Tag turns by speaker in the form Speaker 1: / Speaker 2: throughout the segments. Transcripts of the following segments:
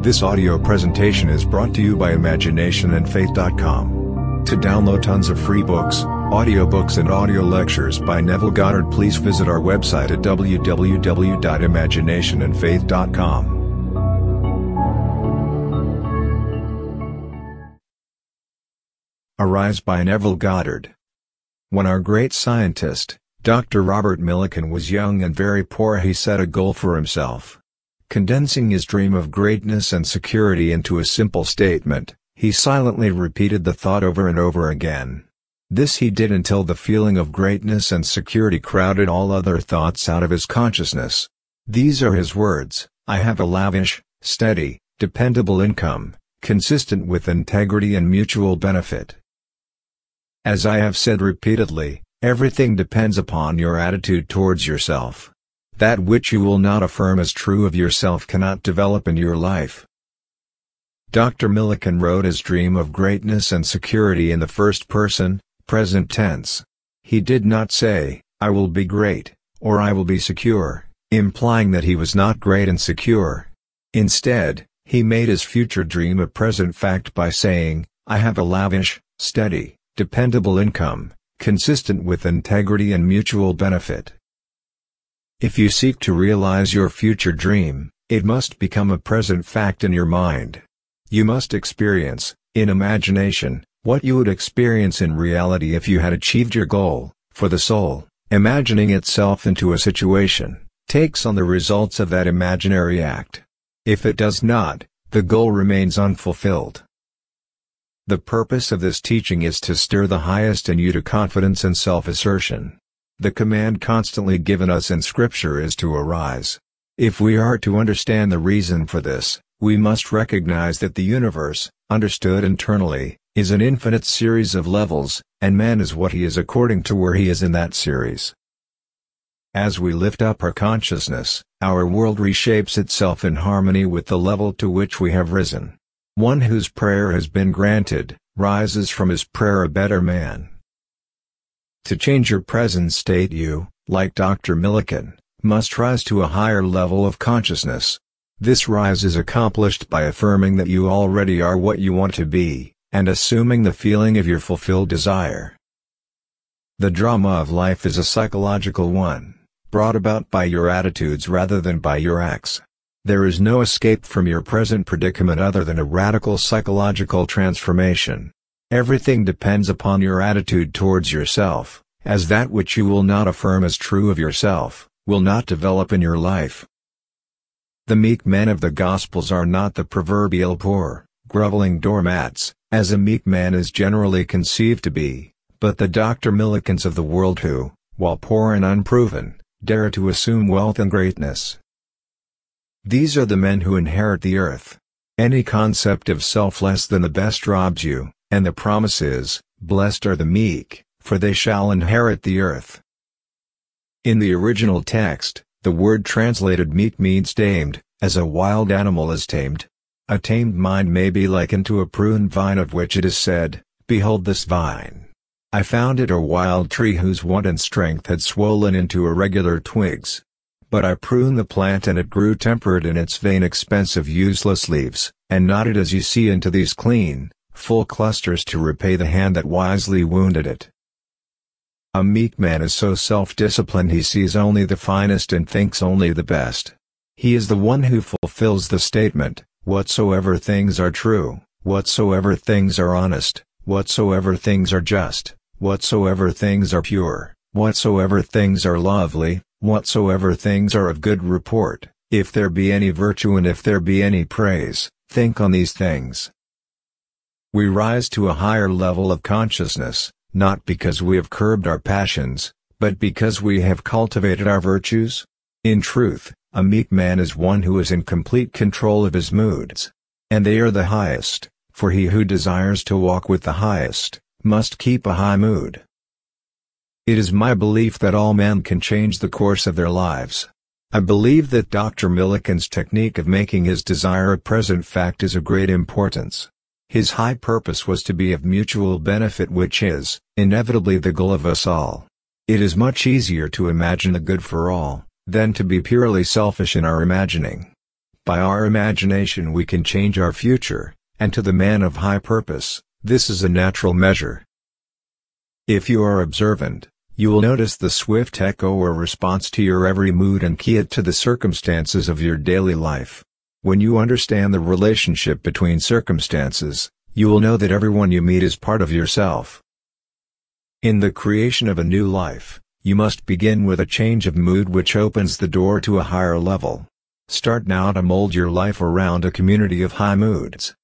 Speaker 1: This audio presentation is brought to you by ImaginationandFaith.com. To download tons of free books, audiobooks and audio lectures by Neville Goddard please visit our website at www.imaginationandfaith.com. Arise by Neville Goddard When our great scientist, Dr. Robert Millikan was young and very poor he set a goal for himself. Condensing his dream of greatness and security into a simple statement, he silently repeated the thought over and over again. This he did until the feeling of greatness and security crowded all other thoughts out of his consciousness. These are his words, I have a lavish, steady, dependable income, consistent with integrity and mutual benefit. As I have said repeatedly, everything depends upon your attitude towards yourself. That which you will not affirm as true of yourself cannot develop in your life. Dr. Millikan wrote his dream of greatness and security in the first person, present tense. He did not say, I will be great, or I will be secure, implying that he was not great and secure. Instead, he made his future dream a present fact by saying, I have a lavish, steady, dependable income, consistent with integrity and mutual benefit. If you seek to realize your future dream, it must become a present fact in your mind. You must experience, in imagination, what you would experience in reality if you had achieved your goal, for the soul, imagining itself into a situation, takes on the results of that imaginary act. If it does not, the goal remains unfulfilled. The purpose of this teaching is to stir the highest in you to confidence and self-assertion. The command constantly given us in Scripture is to arise. If we are to understand the reason for this, we must recognize that the universe, understood internally, is an infinite series of levels, and man is what he is according to where he is in that series. As we lift up our consciousness, our world reshapes itself in harmony with the level to which we have risen. One whose prayer has been granted, rises from his prayer a better man. To change your present state you, like Dr. Millikan, must rise to a higher level of consciousness. This rise is accomplished by affirming that you already are what you want to be, and assuming the feeling of your fulfilled desire. The drama of life is a psychological one, brought about by your attitudes rather than by your acts. There is no escape from your present predicament other than a radical psychological transformation. Everything depends upon your attitude towards yourself, as that which you will not affirm as true of yourself, will not develop in your life. The meek men of the Gospels are not the proverbial poor, groveling doormats, as a meek man is generally conceived to be, but the Dr. Millikans of the world who, while poor and unproven, dare to assume wealth and greatness. These are the men who inherit the earth. Any concept of self less than the best robs you, and the promise is, Blessed are the meek, for they shall inherit the earth. In the original text, the word translated meek means tamed, as a wild animal is tamed. A tamed mind may be likened to a pruned vine of which it is said, Behold this vine. I found it a wild tree whose wanton strength had swollen into irregular twigs. But I pruned the plant and it grew temperate in its vain expensive useless leaves, and knotted as you see into these clean, full clusters to repay the hand that wisely wounded it. A meek man is so self-disciplined he sees only the finest and thinks only the best. He is the one who fulfills the statement, whatsoever things are true, whatsoever things are honest, whatsoever things are just, whatsoever things are pure, whatsoever things are lovely, Whatsoever things are of good report, if there be any virtue and if there be any praise, think on these things. We rise to a higher level of consciousness, not because we have curbed our passions, but because we have cultivated our virtues. In truth, a meek man is one who is in complete control of his moods. And they are the highest, for he who desires to walk with the highest, must keep a high mood. It is my belief that all men can change the course of their lives. I believe that Dr. Millikan's technique of making his desire a present fact is of great importance. His high purpose was to be of mutual benefit which is, inevitably the goal of us all. It is much easier to imagine the good for all, than to be purely selfish in our imagining. By our imagination we can change our future, and to the man of high purpose, this is a natural measure. If you are observant, you will notice the swift echo or response to your every mood and key it to the circumstances of your daily life. When you understand the relationship between circumstances, you will know that everyone you meet is part of yourself. In the creation of a new life, you must begin with a change of mood which opens the door to a higher level. Start now to mold your life around a community of high moods.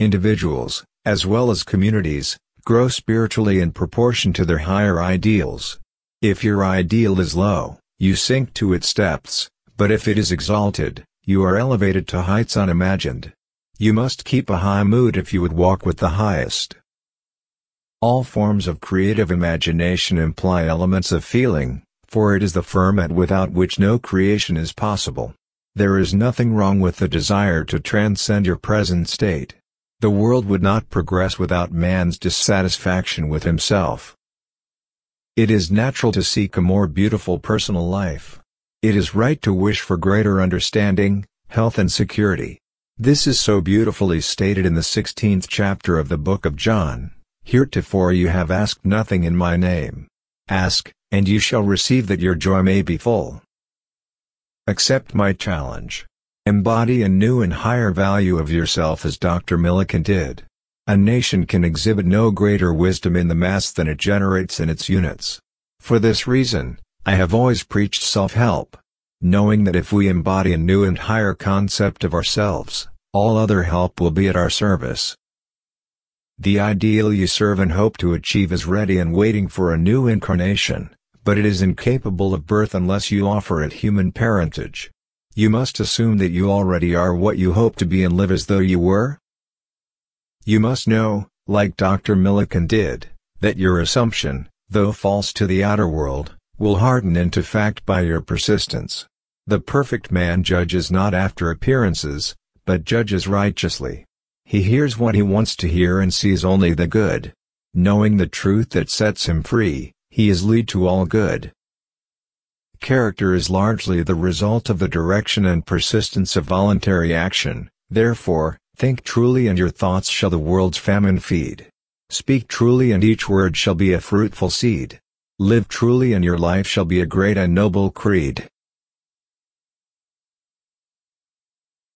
Speaker 1: Individuals, as well as communities, grow spiritually in proportion to their higher ideals. If your ideal is low, you sink to its depths, but if it is exalted, you are elevated to heights unimagined. You must keep a high mood if you would walk with the highest. All forms of creative imagination imply elements of feeling, for it is the ferment without which no creation is possible. There is nothing wrong with the desire to transcend your present state. The world would not progress without man's dissatisfaction with himself. It is natural to seek a more beautiful personal life. It is right to wish for greater understanding, health and security. This is so beautifully stated in the 16th chapter of the book of John, Heretofore you have asked nothing in my name. Ask, and you shall receive that your joy may be full. Accept my challenge. Embody a new and higher value of yourself as Dr. Millikan did. A nation can exhibit no greater wisdom in the mass than it generates in its units. For this reason, I have always preached self-help. Knowing that if we embody a new and higher concept of ourselves, all other help will be at our service. The ideal you serve and hope to achieve is ready and waiting for a new incarnation, but it is incapable of birth unless you offer it human parentage. You must assume that you already are what you hope to be and live as though you were. You must know, like Dr. Millikan did, that your assumption, though false to the outer world, will harden into fact by your persistence. The perfect man judges not after appearances, but judges righteously. He hears what he wants to hear and sees only the good. Knowing the truth that sets him free, he is lead to all good. Character is largely the result of the direction and persistence of voluntary action, therefore, think truly and your thoughts shall the world's famine feed. Speak truly and each word shall be a fruitful seed. Live truly and your life shall be a great and noble creed.